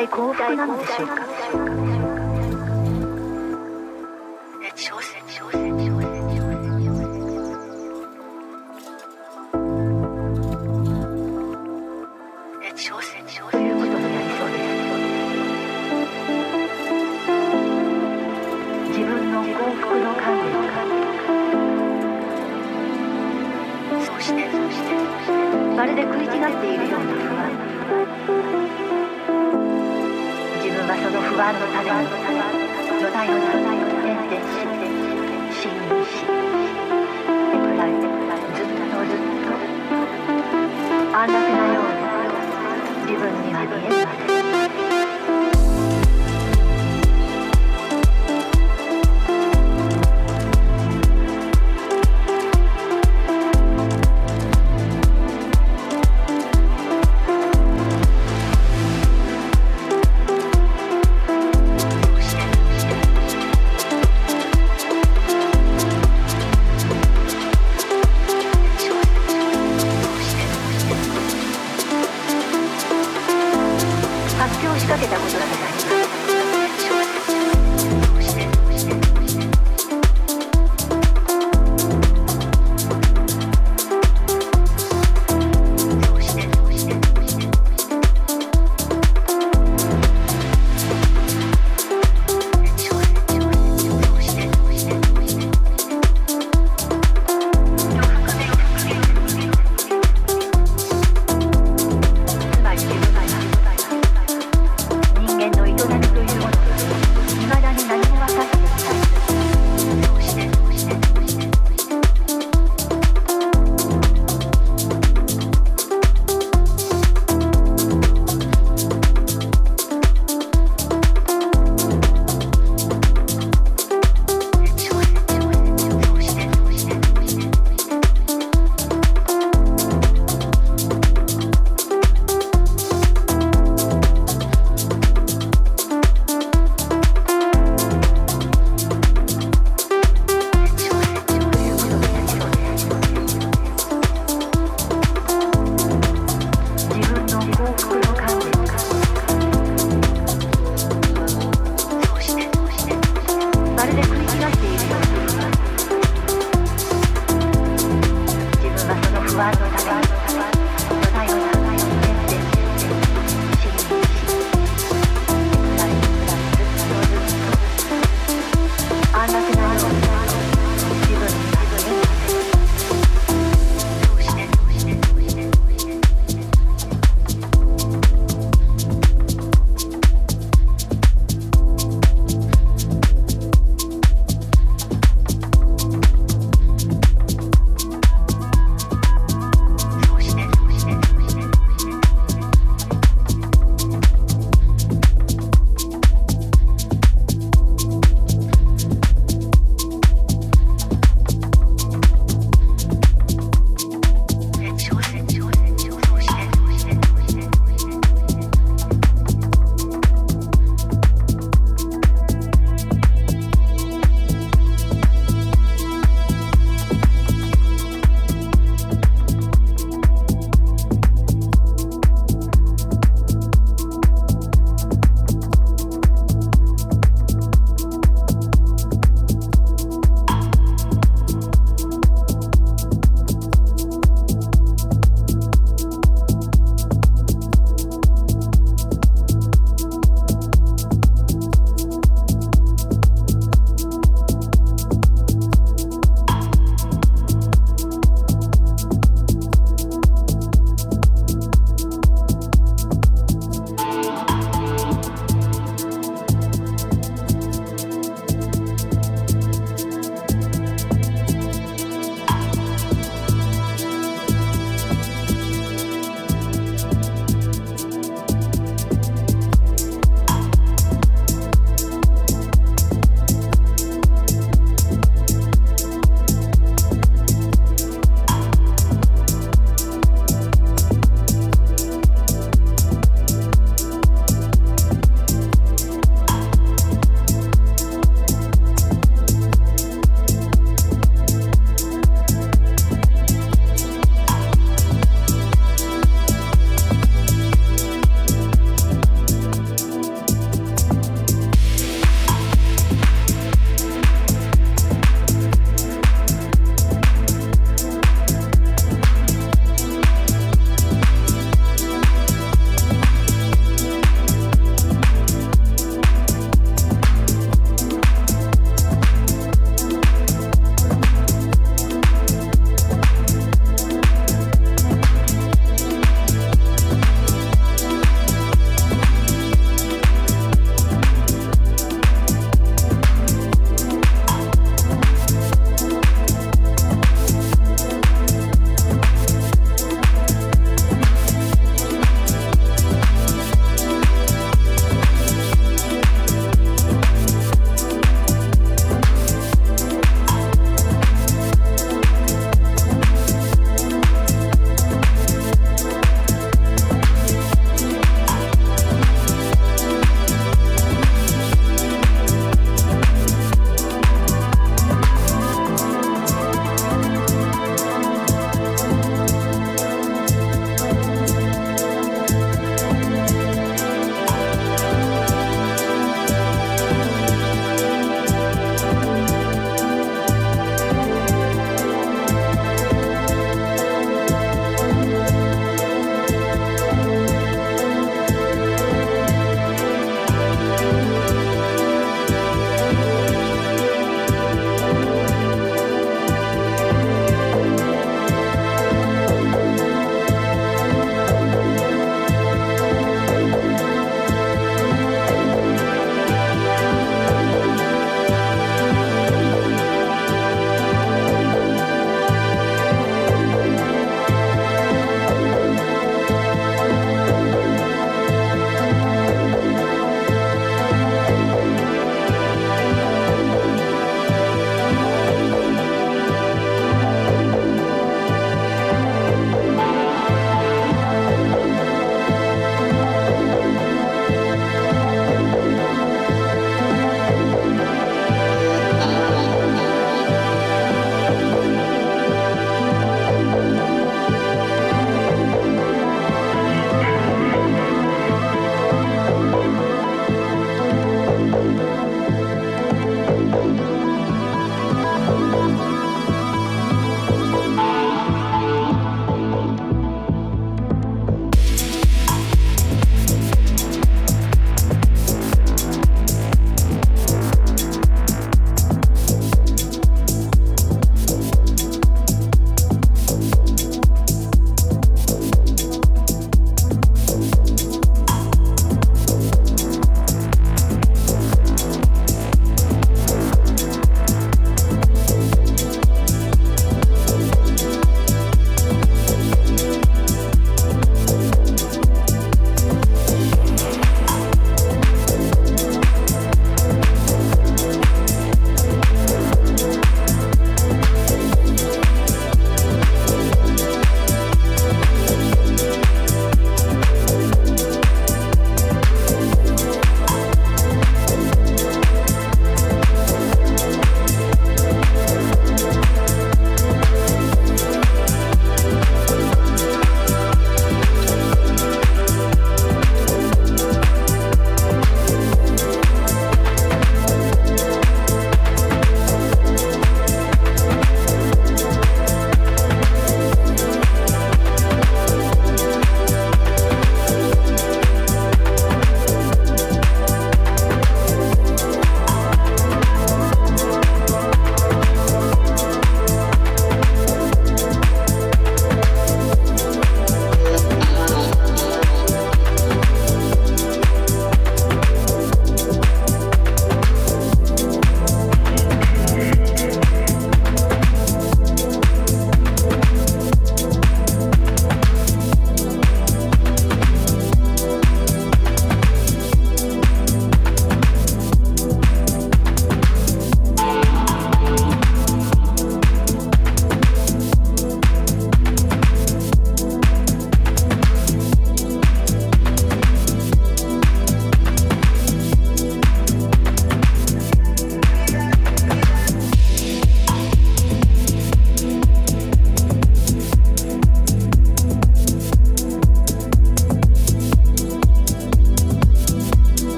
体幸福なのでしょうか？